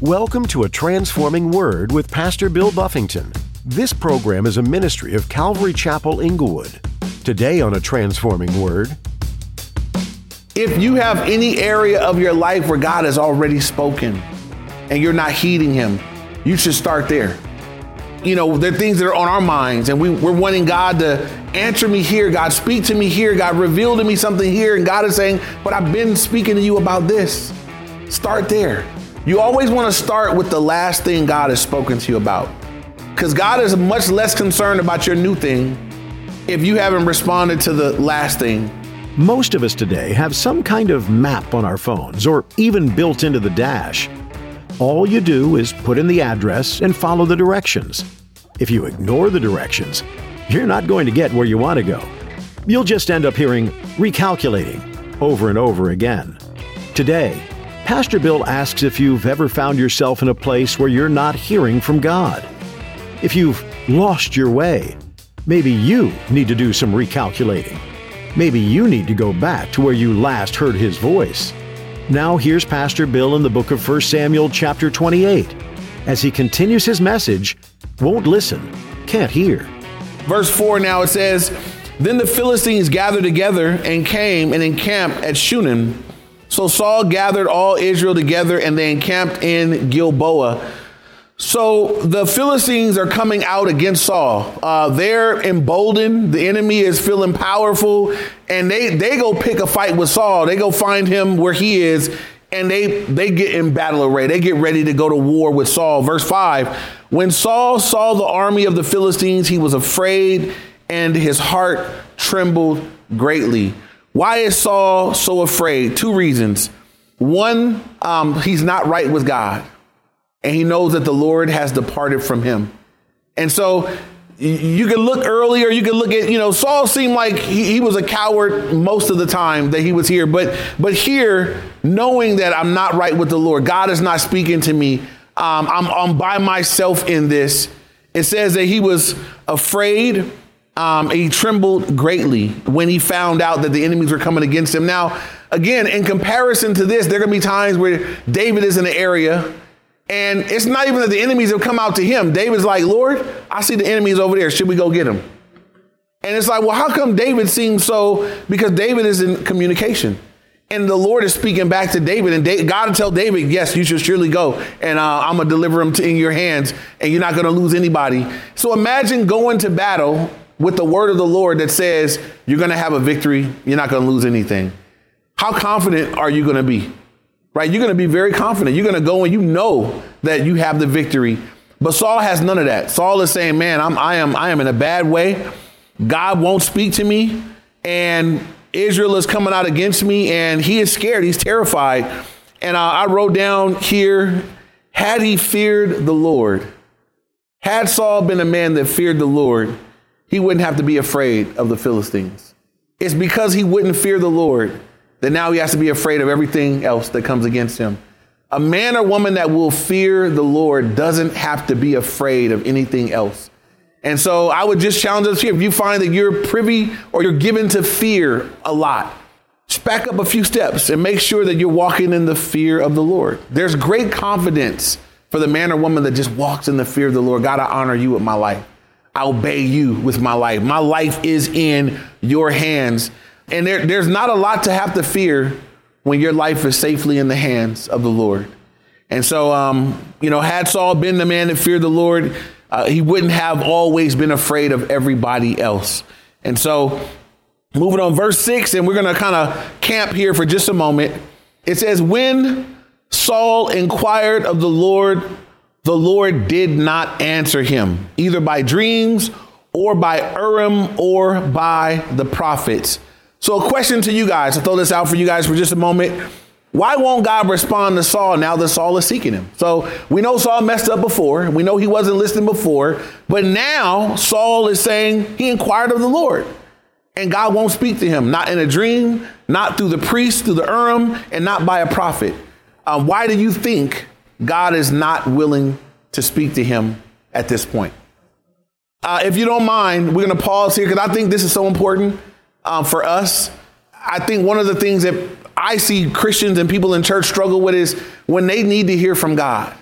Welcome to A Transforming Word with Pastor Bill Buffington. This program is a ministry of Calvary Chapel Inglewood. Today on A Transforming Word, If you have any area of your life where God has already spoken and you're not heeding Him, you should start there. You know, there are things that are on our minds, and we, we're wanting God to answer me here. God, speak to me here. God, reveal to me something here. And God is saying, But I've been speaking to you about this. Start there. You always want to start with the last thing God has spoken to you about. Because God is much less concerned about your new thing if you haven't responded to the last thing. most of us today have some kind of map on our phones or even built into the dash. All you do is put in the address and follow the directions. If you ignore the directions, you're not going to get where you want to go. You'll just end up hearing recalculating over and over again. Today, Pastor Bill asks if you've ever found yourself in a place where you're not hearing from God. If you've lost your way, maybe you need to do some recalculating. Maybe you need to go back to where you last heard his voice. Now here's Pastor Bill in the book of 1 Samuel chapter 28 as he continues his message, won't listen, can't hear. Verse 4 now it says, Then the Philistines gathered together and came and encamped at Shunem. So Saul gathered all Israel together and they encamped in Gilboa. So the Philistines are coming out against Saul. Uh, they're emboldened. The enemy is feeling powerful, and they they go pick a fight with Saul. They go find him where he is, and they they get in battle array. They get ready to go to war with Saul. Verse five: When Saul saw the army of the Philistines, he was afraid, and his heart trembled greatly. Why is Saul so afraid? Two reasons. One, um, he's not right with God and he knows that the Lord has departed from him. And so you can look earlier, you can look at, you know, Saul seemed like he, he was a coward most of the time that he was here. But but here, knowing that I'm not right with the Lord, God is not speaking to me. Um, I'm, I'm by myself in this. It says that he was afraid. Um, he trembled greatly when he found out that the enemies were coming against him. Now, again, in comparison to this, there are going to be times where David is in the area and it's not even that the enemies have come out to him. David's like, Lord, I see the enemies over there. Should we go get them? And it's like, well, how come David seems so? Because David is in communication. And the Lord is speaking back to David. And God will tell David, yes, you should surely go. And uh, I'm going to deliver him to, in your hands. And you're not going to lose anybody. So imagine going to battle with the word of the Lord that says you're going to have a victory. You're not going to lose anything. How confident are you going to be? right? You're going to be very confident. You're going to go and you know that you have the victory. But Saul has none of that. Saul is saying, "Man, I'm I am I am in a bad way. God won't speak to me, and Israel is coming out against me, and he is scared. He's terrified." And uh, I wrote down here, had he feared the Lord, had Saul been a man that feared the Lord, he wouldn't have to be afraid of the Philistines. It's because he wouldn't fear the Lord that now he has to be afraid of everything else that comes against him. A man or woman that will fear the Lord doesn't have to be afraid of anything else. And so I would just challenge us here if you find that you're privy or you're given to fear a lot, just back up a few steps and make sure that you're walking in the fear of the Lord. There's great confidence for the man or woman that just walks in the fear of the Lord. God, I honor you with my life. I obey you with my life. My life is in your hands. And there, there's not a lot to have to fear when your life is safely in the hands of the Lord. And so, um, you know, had Saul been the man that feared the Lord, uh, he wouldn't have always been afraid of everybody else. And so, moving on, verse six, and we're going to kind of camp here for just a moment. It says, When Saul inquired of the Lord, the Lord did not answer him, either by dreams or by Urim or by the prophets. So, a question to you guys, to throw this out for you guys for just a moment. Why won't God respond to Saul now that Saul is seeking him? So, we know Saul messed up before. We know he wasn't listening before. But now Saul is saying he inquired of the Lord. And God won't speak to him, not in a dream, not through the priest, through the Urim, and not by a prophet. Uh, why do you think God is not willing to speak to him at this point? Uh, if you don't mind, we're going to pause here because I think this is so important um, for us. I think one of the things that I see Christians and people in church struggle with is when they need to hear from God.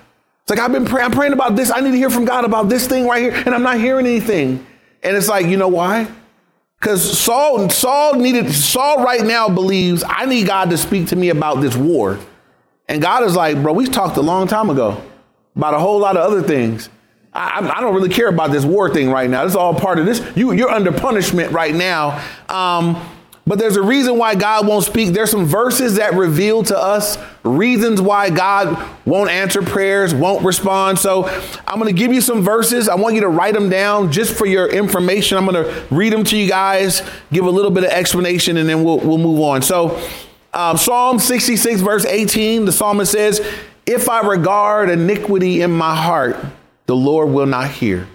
It's like I've been praying, I'm praying about this. I need to hear from God about this thing right here, and I'm not hearing anything. And it's like, you know why? Because Saul, Saul needed, Saul right now believes I need God to speak to me about this war. And God is like, bro, we talked a long time ago about a whole lot of other things. I, I, don't really care about this war thing right now. This is all part of this. You, you're under punishment right now. Um, but there's a reason why God won't speak. There's some verses that reveal to us reasons why God won't answer prayers, won't respond. So I'm going to give you some verses. I want you to write them down just for your information. I'm going to read them to you guys, give a little bit of explanation, and then we'll, we'll move on. So um, Psalm 66, verse 18, the psalmist says, If I regard iniquity in my heart, the Lord will not hear.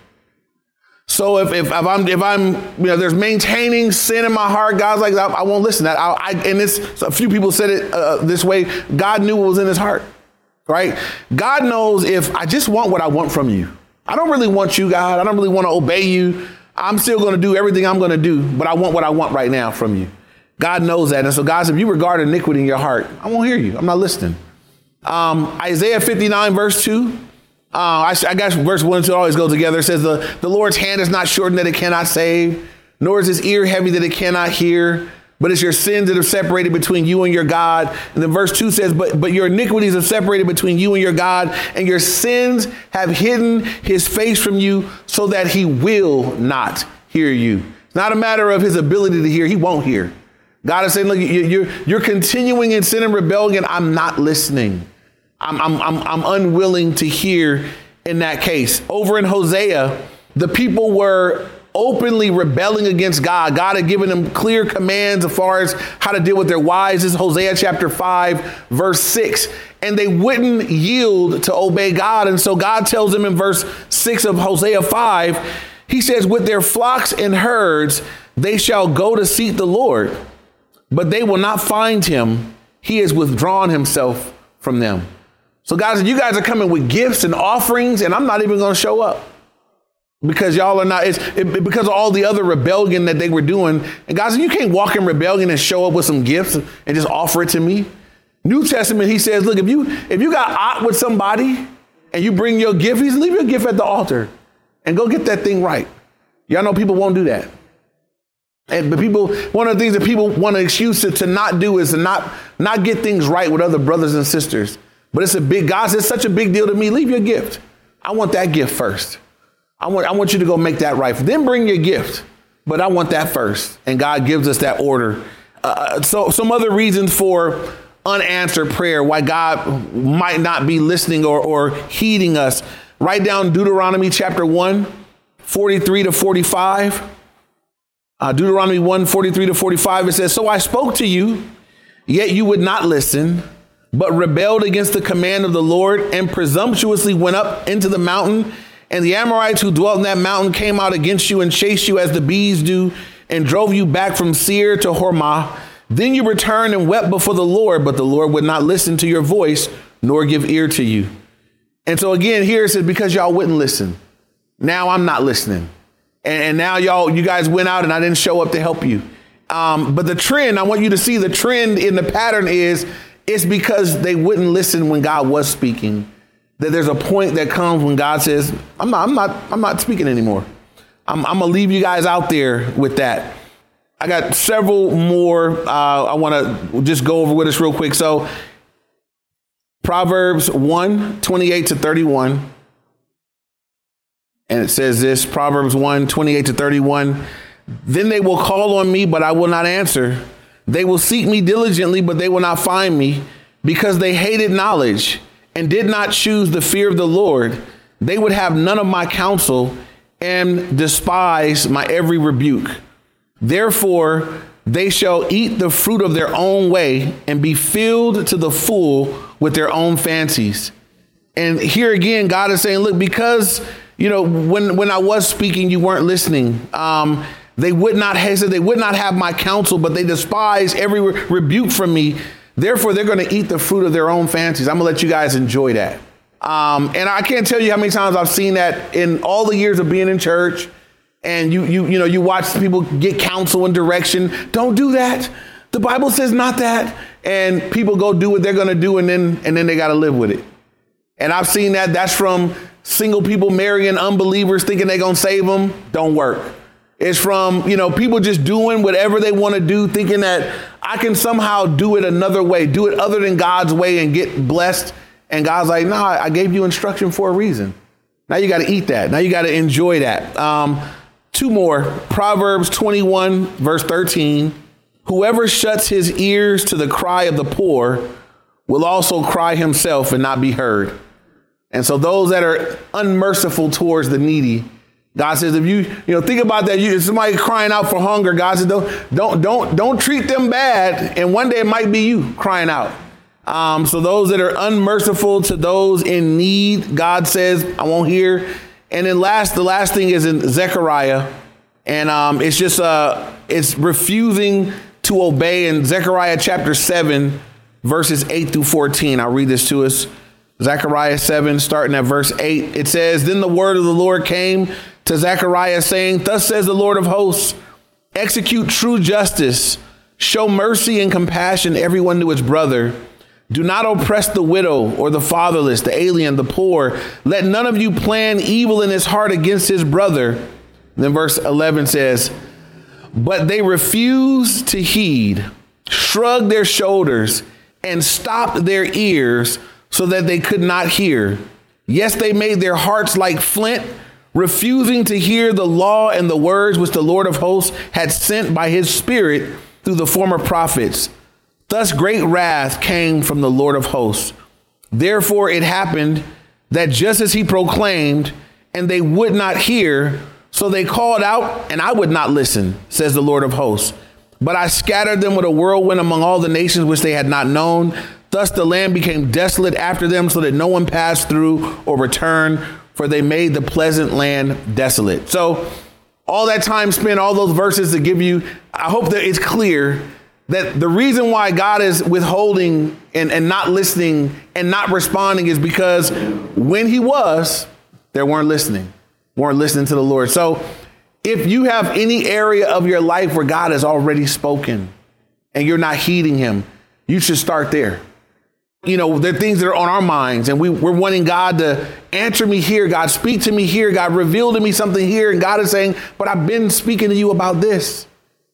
So if, if, if, I'm if I'm you know there's maintaining sin in my heart, God's like I, I won't listen. That I, I, and this a few people said it uh, this way. God knew what was in his heart, right? God knows if I just want what I want from you. I don't really want you, God. I don't really want to obey you. I'm still going to do everything I'm going to do, but I want what I want right now from you. God knows that, and so God said, if you regard iniquity in your heart, I won't hear you. I'm not listening. Um, Isaiah 59 verse 2. Uh, I, I guess verse 1 and 2 always go together. It says, the, the Lord's hand is not shortened that it cannot save, nor is his ear heavy that it cannot hear, but it's your sins that have separated between you and your God. And then verse 2 says, but, but your iniquities have separated between you and your God, and your sins have hidden his face from you so that he will not hear you. It's not a matter of his ability to hear, he won't hear. God is saying, look, you're, you're continuing in sin and rebellion. I'm not listening. I'm, I'm, I'm, I'm unwilling to hear in that case. Over in Hosea, the people were openly rebelling against God. God had given them clear commands as far as how to deal with their wives. This is Hosea chapter 5, verse 6. And they wouldn't yield to obey God. And so God tells them in verse 6 of Hosea 5, He says, With their flocks and herds, they shall go to seek the Lord, but they will not find him. He has withdrawn himself from them. So, guys, you guys are coming with gifts and offerings, and I'm not even going to show up because y'all are not. It's it, because of all the other rebellion that they were doing. And guys, you can't walk in rebellion and show up with some gifts and just offer it to me. New Testament, he says, look, if you if you got out with somebody and you bring your gift, he's leave your gift at the altar and go get that thing right. Y'all know people won't do that. And but people, one of the things that people want to excuse to, to not do is to not not get things right with other brothers and sisters. But it's a big, God says, such a big deal to me. Leave your gift. I want that gift first. I want, I want you to go make that right. Then bring your gift. But I want that first. And God gives us that order. Uh, uh, so, some other reasons for unanswered prayer, why God might not be listening or, or heeding us. Write down Deuteronomy chapter 1, 43 to 45. Uh, Deuteronomy 1, 43 to 45, it says, So I spoke to you, yet you would not listen but rebelled against the command of the Lord and presumptuously went up into the mountain. And the Amorites who dwelt in that mountain came out against you and chased you as the bees do and drove you back from Seir to Hormah. Then you returned and wept before the Lord, but the Lord would not listen to your voice nor give ear to you. And so again, here it says, because y'all wouldn't listen. Now I'm not listening. And, now y'all, you guys went out and I didn't show up to help you. Um, but the trend, I want you to see the trend in the pattern is it's because they wouldn't listen when God was speaking. That there's a point that comes when God says, I'm not, I'm not, I'm not speaking anymore. I'm, I'm gonna leave you guys out there with that. I got several more. Uh, I want to just go over with us real quick. So, Proverbs 1 28 to 31. And it says this Proverbs 1 28 to 31. Then they will call on me, but I will not answer. They will seek me diligently, but they will not find me because they hated knowledge and did not choose the fear of the Lord. They would have none of my counsel and despise my every rebuke. Therefore, they shall eat the fruit of their own way and be filled to the full with their own fancies. And here again, God is saying, look, because, you know, when, when I was speaking, you weren't listening. Um, they would not hasten, they would not have my counsel, but they despise every re- rebuke from me. Therefore, they're going to eat the fruit of their own fancies. I'm going to let you guys enjoy that. Um, and I can't tell you how many times I've seen that in all the years of being in church. And you, you, you know, you watch people get counsel and direction. Don't do that. The Bible says not that. And people go do what they're going to do, and then, and then they got to live with it. And I've seen that. That's from single people marrying unbelievers thinking they're going to save them. Don't work. It's from, you know, people just doing whatever they want to do, thinking that I can somehow do it another way, do it other than God's way and get blessed. And God's like, nah, I gave you instruction for a reason. Now you got to eat that. Now you got to enjoy that. Um, two more Proverbs 21, verse 13. Whoever shuts his ears to the cry of the poor will also cry himself and not be heard. And so those that are unmerciful towards the needy, God says, if you, you know, think about that, you somebody crying out for hunger, God says, don't, don't, don't, don't treat them bad. And one day it might be you crying out. Um, so those that are unmerciful to those in need, God says, I won't hear. And then last, the last thing is in Zechariah. And um, it's just, uh, it's refusing to obey in Zechariah chapter 7, verses 8 through 14. I'll read this to us. Zechariah 7, starting at verse 8. It says, Then the word of the Lord came to Zechariah, saying, Thus says the Lord of hosts, execute true justice, show mercy and compassion everyone to his brother. Do not oppress the widow or the fatherless, the alien, the poor. Let none of you plan evil in his heart against his brother. Then verse 11 says, But they refused to heed, shrugged their shoulders, and stopped their ears so that they could not hear. Yes, they made their hearts like flint refusing to hear the law and the words which the Lord of hosts had sent by his Spirit through the former prophets. Thus great wrath came from the Lord of hosts. Therefore it happened that just as he proclaimed, and they would not hear, so they called out, and I would not listen, says the Lord of hosts. But I scattered them with a whirlwind among all the nations which they had not known. Thus the land became desolate after them, so that no one passed through or returned for they made the pleasant land desolate. So, all that time spent, all those verses to give you, I hope that it's clear that the reason why God is withholding and, and not listening and not responding is because when He was, they weren't listening, weren't listening to the Lord. So, if you have any area of your life where God has already spoken and you're not heeding Him, you should start there you know, there are things that are on our minds, and we, we're wanting God to answer me here, God, speak to me here, God, reveal to me something here. And God is saying, But I've been speaking to you about this.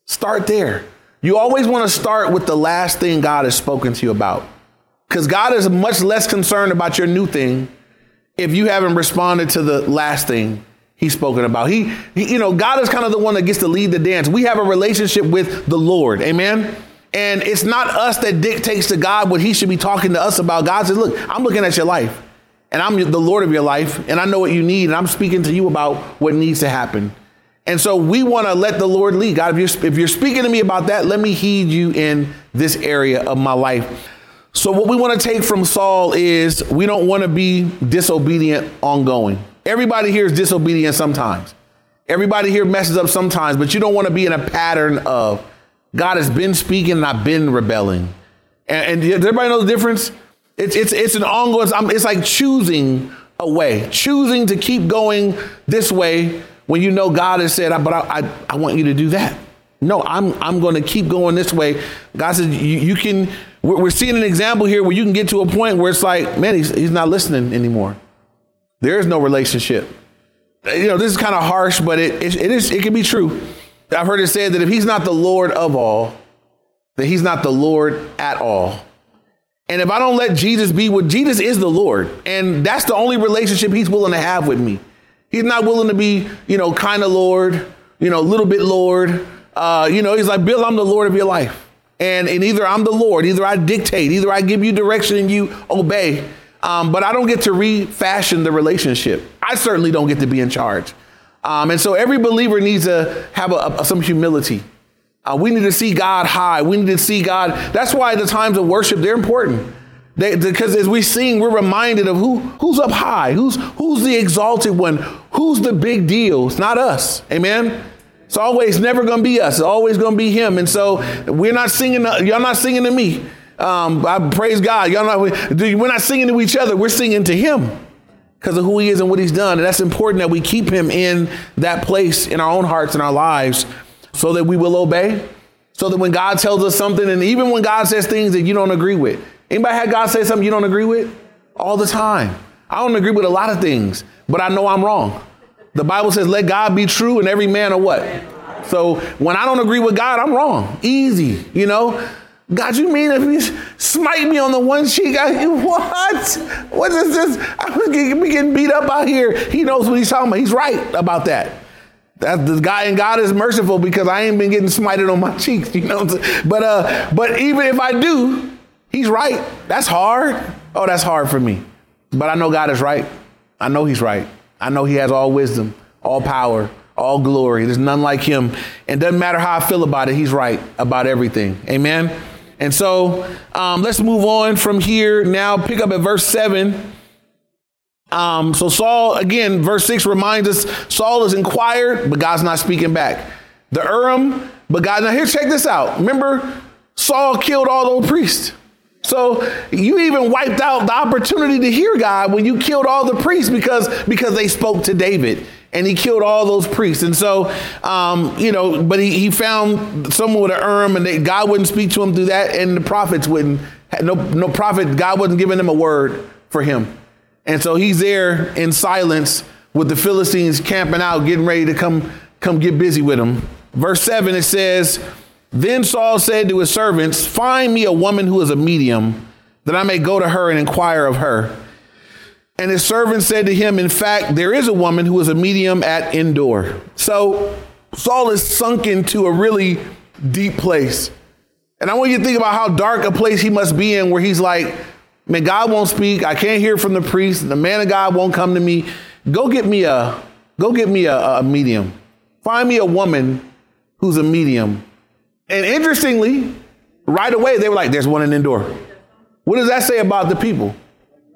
Start there. You always want to start with the last thing God has spoken to you about. Because God is much less concerned about your new thing if you haven't responded to the last thing he's spoken about. He, he, you know, God is kind of the one that gets to lead the dance. We have a relationship with the Lord. Amen. And it's not us that dictates to God what he should be talking to us about. God says, Look, I'm looking at your life, and I'm the Lord of your life, and I know what you need, and I'm speaking to you about what needs to happen. And so we want to let the Lord lead. God, if you're, if you're speaking to me about that, let me heed you in this area of my life. So, what we want to take from Saul is we don't want to be disobedient ongoing. Everybody here is disobedient sometimes. Everybody here messes up sometimes, but you don't want to be in a pattern of God has been speaking and I've been rebelling. And, and everybody know the difference? It's, it's, it's an ongoing, it's like choosing a way, choosing to keep going this way when you know God has said, but I, I, I want you to do that. No, I'm, I'm going to keep going this way. God said, you, you can, we're, we're seeing an example here where you can get to a point where it's like, man, he's, he's not listening anymore. There is no relationship. You know, this is kind of harsh, but it, it, it is, it can be true. I've heard it said that if he's not the Lord of all, that he's not the Lord at all. And if I don't let Jesus be what Jesus is the Lord, and that's the only relationship he's willing to have with me. He's not willing to be, you know, kind of Lord, you know, a little bit Lord. Uh, you know, he's like, Bill, I'm the Lord of your life. And, and either I'm the Lord, either I dictate, either I give you direction and you obey. Um, but I don't get to refashion the relationship. I certainly don't get to be in charge. Um, and so every believer needs to have a, a, some humility. Uh, we need to see God high. We need to see God. That's why the times of worship, they're important. They, because as we sing, we're reminded of who, who's up high, who's, who's the exalted one, who's the big deal. It's not us. Amen. It's always never going to be us. It's always going to be him. And so we're not singing, y'all not singing to me. Um, I praise God. Y'all not, we're not singing to each other. We're singing to him because of who he is and what he's done. And that's important that we keep him in that place in our own hearts and our lives so that we will obey. So that when God tells us something, and even when God says things that you don't agree with, anybody had God say something you don't agree with? All the time. I don't agree with a lot of things, but I know I'm wrong. The Bible says, let God be true and every man a what? So when I don't agree with God, I'm wrong. Easy, you know? God, you mean if he smite me on the one cheek? I, what? What is this? I'm getting beat up out here. He knows what he's talking about. He's right about that. That the guy and God is merciful because I ain't been getting smited on my cheeks, you know. But uh, but even if I do, He's right. That's hard. Oh, that's hard for me. But I know God is right. I know He's right. I know He has all wisdom, all power, all glory. There's none like Him. And doesn't matter how I feel about it, He's right about everything. Amen. And so um, let's move on from here now. Pick up at verse seven. Um, so Saul, again, verse 6 reminds us Saul is inquired, but God's not speaking back. The Urim, but God, now here, check this out. Remember, Saul killed all those priests. So you even wiped out the opportunity to hear God when you killed all the priests because, because they spoke to David and he killed all those priests. And so, um, you know, but he, he found someone with an Urim and they, God wouldn't speak to him through that and the prophets wouldn't, no, no prophet, God wasn't giving him a word for him. And so he's there in silence with the Philistines camping out, getting ready to come, come get busy with him. Verse seven, it says, then Saul said to his servants, Find me a woman who is a medium, that I may go to her and inquire of her. And his servant said to him, In fact, there is a woman who is a medium at Endor. So Saul is sunk into a really deep place. And I want you to think about how dark a place he must be in where he's like, Man, God won't speak. I can't hear from the priest. The man of God won't come to me. Go get me a go get me a, a medium. Find me a woman who's a medium and interestingly, right away, they were like, there's one in Endor. What does that say about the people?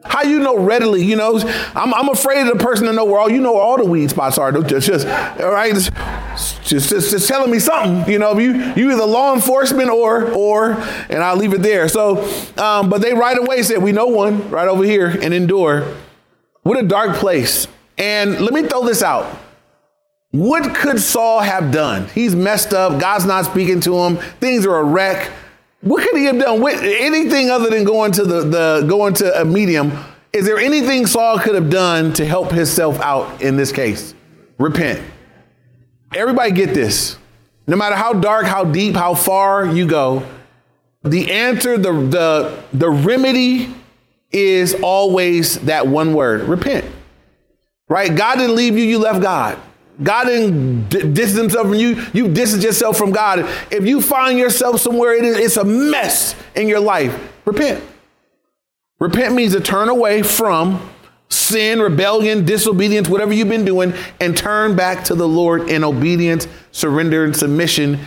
How you know readily, you know, I'm, I'm afraid of the person to know where all you know where all the weed spots are. Just, just all right, just, just, just, just telling me something. You know, you you either law enforcement or or, and I'll leave it there. So, um, but they right away said we know one right over here in Endor. What a dark place. And let me throw this out. What could Saul have done? He's messed up. God's not speaking to him. Things are a wreck. What could he have done? With anything other than going to the, the going to a medium? Is there anything Saul could have done to help himself out in this case? Repent. Everybody get this. No matter how dark, how deep, how far you go, the answer, the the the remedy is always that one word: repent. Right? God didn't leave you; you left God. God didn't distance himself from you. You distance yourself from God. If you find yourself somewhere it is, it's a mess in your life, repent. Repent means to turn away from sin, rebellion, disobedience, whatever you've been doing, and turn back to the Lord in obedience, surrender, and submission.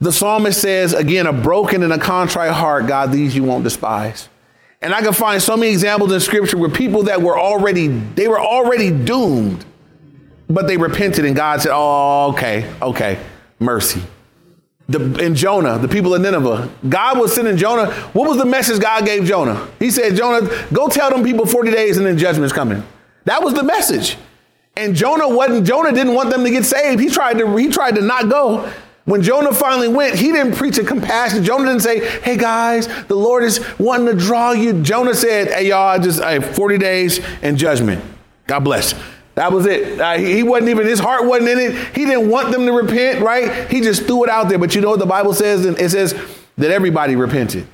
The psalmist says, again, a broken and a contrite heart, God, these you won't despise. And I can find so many examples in scripture where people that were already, they were already doomed but they repented and God said, Oh, okay, okay, mercy. The, in Jonah, the people of Nineveh, God was sending Jonah. What was the message God gave Jonah? He said, Jonah, go tell them people 40 days and then judgment's coming. That was the message. And Jonah wasn't, Jonah didn't want them to get saved. He tried to, he tried to not go. When Jonah finally went, he didn't preach a compassion. Jonah didn't say, Hey guys, the Lord is wanting to draw you. Jonah said, Hey y'all, just hey, 40 days and judgment. God bless. That was it. Uh, he wasn't even, his heart wasn't in it. He didn't want them to repent, right? He just threw it out there. But you know what the Bible says? It says that everybody repented.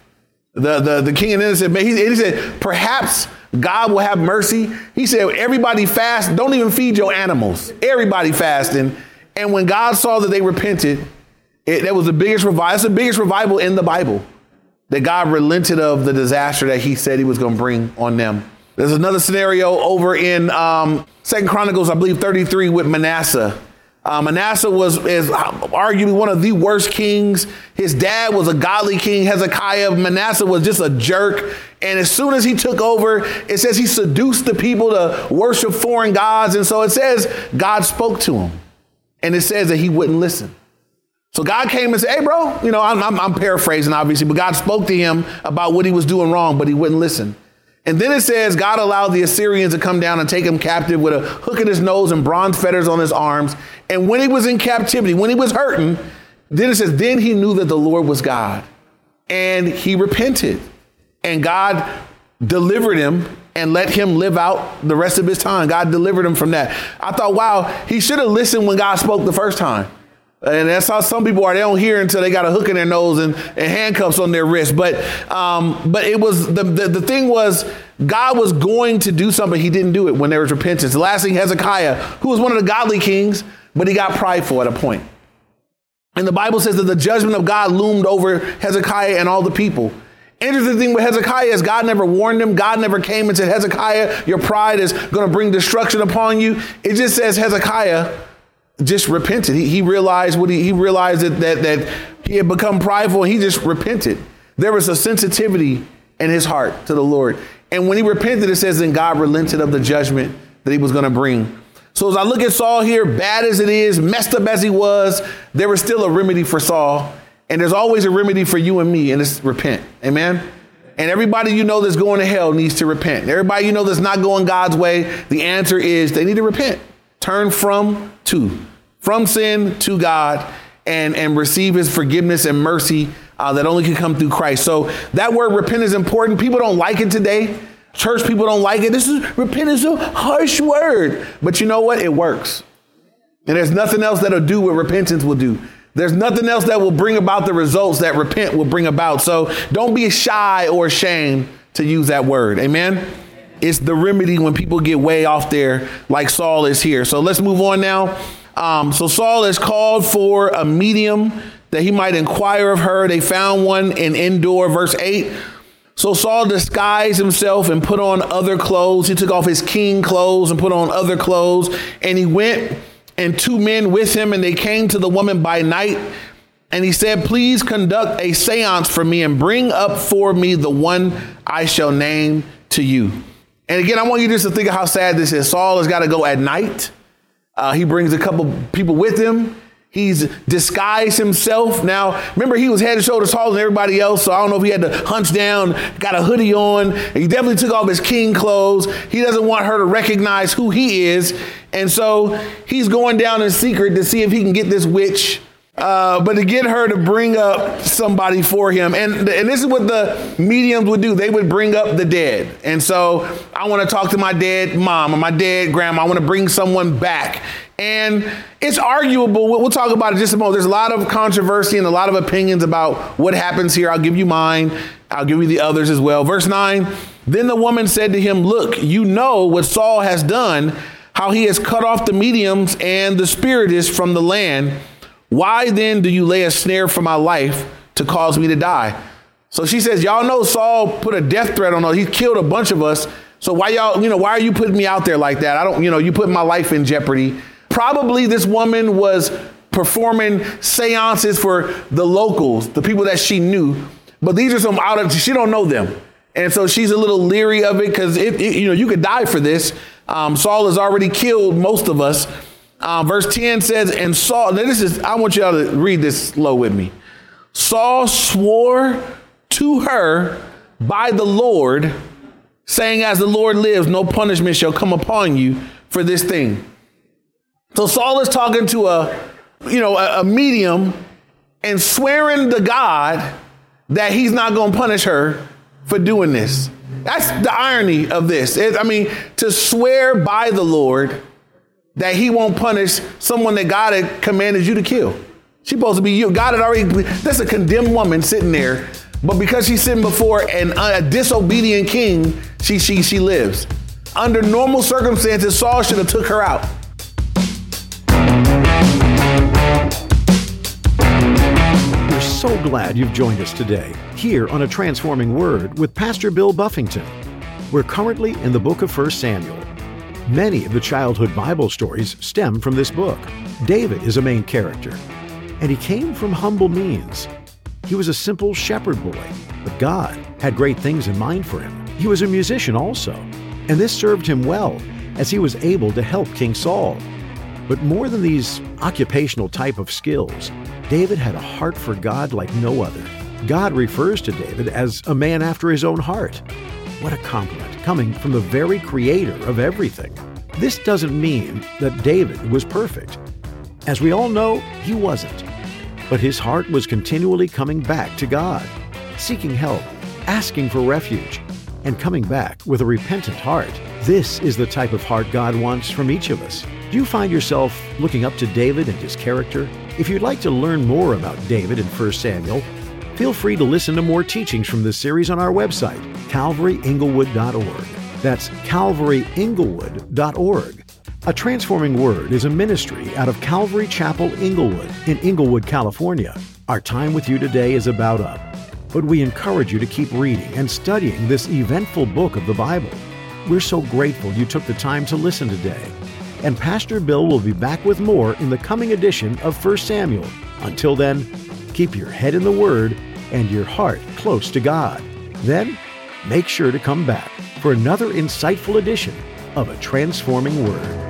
The, the, the king of Nineveh said, he, he said, perhaps God will have mercy. He said, everybody fast. Don't even feed your animals. Everybody fasting. And when God saw that they repented, it, that was the biggest revival. It's the biggest revival in the Bible. That God relented of the disaster that he said he was going to bring on them. There's another scenario over in um, Second Chronicles, I believe 33, with Manasseh. Uh, Manasseh was is arguably one of the worst kings. His dad was a godly king, Hezekiah. Manasseh was just a jerk. And as soon as he took over, it says he seduced the people to worship foreign gods. And so it says God spoke to him. And it says that he wouldn't listen. So God came and said, Hey, bro, you know, I'm, I'm, I'm paraphrasing obviously, but God spoke to him about what he was doing wrong, but he wouldn't listen. And then it says God allowed the Assyrians to come down and take him captive with a hook in his nose and bronze fetters on his arms. And when he was in captivity, when he was hurting, then it says, then he knew that the Lord was God. And he repented. And God delivered him and let him live out the rest of his time. God delivered him from that. I thought, wow, he should have listened when God spoke the first time. And that's how some people are. They don't hear until they got a hook in their nose and, and handcuffs on their wrist. But um, but it was the, the the thing was God was going to do something. He didn't do it when there was repentance. The last thing Hezekiah, who was one of the godly kings, but he got prideful at a point. And the Bible says that the judgment of God loomed over Hezekiah and all the people. Interesting thing with Hezekiah is God never warned him. God never came and said, Hezekiah, your pride is going to bring destruction upon you. It just says Hezekiah just repented. He, he realized what he, he realized that, that, that he had become prideful and he just repented. There was a sensitivity in his heart to the Lord. And when he repented, it says, then God relented of the judgment that he was going to bring. So as I look at Saul here, bad as it is, messed up as he was, there was still a remedy for Saul. And there's always a remedy for you and me, and it's repent. Amen. And everybody you know that's going to hell needs to repent. Everybody you know that's not going God's way, the answer is they need to repent. Turn from to, from sin to God and, and receive his forgiveness and mercy uh, that only can come through Christ. So that word repent is important. People don't like it today. Church people don't like it. This is repentance, a harsh word. But you know what? It works. And there's nothing else that'll do what repentance will do. There's nothing else that will bring about the results that repent will bring about. So don't be shy or ashamed to use that word. Amen. It's the remedy when people get way off there, like Saul is here. So let's move on now. Um, so Saul is called for a medium that he might inquire of her. They found one in Endor, verse 8. So Saul disguised himself and put on other clothes. He took off his king clothes and put on other clothes. And he went and two men with him, and they came to the woman by night. And he said, Please conduct a seance for me and bring up for me the one I shall name to you. And again, I want you just to think of how sad this is. Saul has got to go at night. Uh, he brings a couple people with him. He's disguised himself. Now, remember, he was head and shoulders taller than everybody else, so I don't know if he had to hunch down, got a hoodie on. He definitely took off his king clothes. He doesn't want her to recognize who he is. And so he's going down in secret to see if he can get this witch uh, but to get her to bring up somebody for him. And, and this is what the mediums would do. They would bring up the dead. And so I want to talk to my dead mom or my dead grandma. I want to bring someone back. And it's arguable. We'll talk about it just a moment. There's a lot of controversy and a lot of opinions about what happens here. I'll give you mine. I'll give you the others as well. Verse 9 Then the woman said to him, Look, you know what Saul has done, how he has cut off the mediums and the spiritists from the land why then do you lay a snare for my life to cause me to die? So she says, Y'all know Saul put a death threat on us. He killed a bunch of us. So why y'all, you know, why are you putting me out there like that? I don't, you know, you put my life in jeopardy. Probably this woman was performing seances for the locals, the people that she knew. But these are some out of, she don't know them. And so she's a little leery of it because, you know, you could die for this. Um, Saul has already killed most of us. Uh, verse 10 says, and Saul, now this is, I want y'all to read this slow with me. Saul swore to her by the Lord, saying, As the Lord lives, no punishment shall come upon you for this thing. So Saul is talking to a, you know, a, a medium and swearing to God that he's not going to punish her for doing this. That's the irony of this. It, I mean, to swear by the Lord that he won't punish someone that God had commanded you to kill. She's supposed to be you. God had already, that's a condemned woman sitting there, but because she's sitting before an, a disobedient king, she, she, she lives. Under normal circumstances, Saul should have took her out. We're so glad you've joined us today, here on A Transforming Word with Pastor Bill Buffington. We're currently in the book of 1 Samuel. Many of the childhood Bible stories stem from this book. David is a main character, and he came from humble means. He was a simple shepherd boy, but God had great things in mind for him. He was a musician also, and this served him well as he was able to help King Saul. But more than these occupational type of skills, David had a heart for God like no other. God refers to David as a man after his own heart. What a compliment coming from the very creator of everything. This doesn't mean that David was perfect. As we all know, he wasn't. But his heart was continually coming back to God, seeking help, asking for refuge. and coming back with a repentant heart. This is the type of heart God wants from each of us. Do you find yourself looking up to David and his character? If you'd like to learn more about David in 1 Samuel, feel free to listen to more teachings from this series on our website, calvaryinglewood.org. That's calvaryinglewood.org. A Transforming Word is a ministry out of Calvary Chapel, Inglewood, in Inglewood, California. Our time with you today is about up, but we encourage you to keep reading and studying this eventful book of the Bible. We're so grateful you took the time to listen today. And Pastor Bill will be back with more in the coming edition of 1 Samuel. Until then, keep your head in the Word and your heart close to God. Then, make sure to come back for another insightful edition of A Transforming Word.